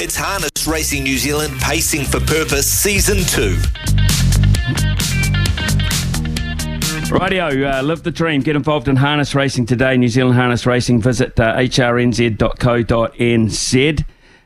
It's Harness Racing New Zealand Pacing for Purpose Season 2. Rightio, uh, live the dream. Get involved in harness racing today. New Zealand Harness Racing. Visit uh, hrnz.co.nz.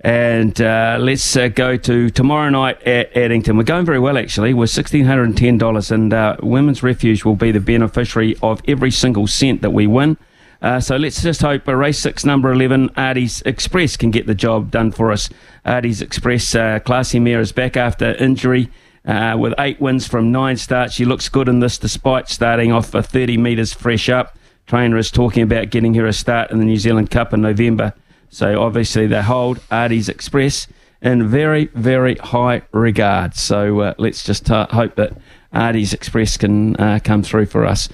And uh, let's uh, go to tomorrow night at Addington. We're going very well, actually. We're $1,610, and uh, Women's Refuge will be the beneficiary of every single cent that we win. Uh, so let's just hope uh, race six, number 11, Ardie's Express, can get the job done for us. Ardie's Express, uh, Classy Mare is back after injury. Uh, with eight wins from nine starts, she looks good in this despite starting off for 30 metres fresh up. Trainer is talking about getting her a start in the New Zealand Cup in November. So obviously they hold Ardie's Express in very, very high regard. So uh, let's just uh, hope that Ardie's Express can uh, come through for us.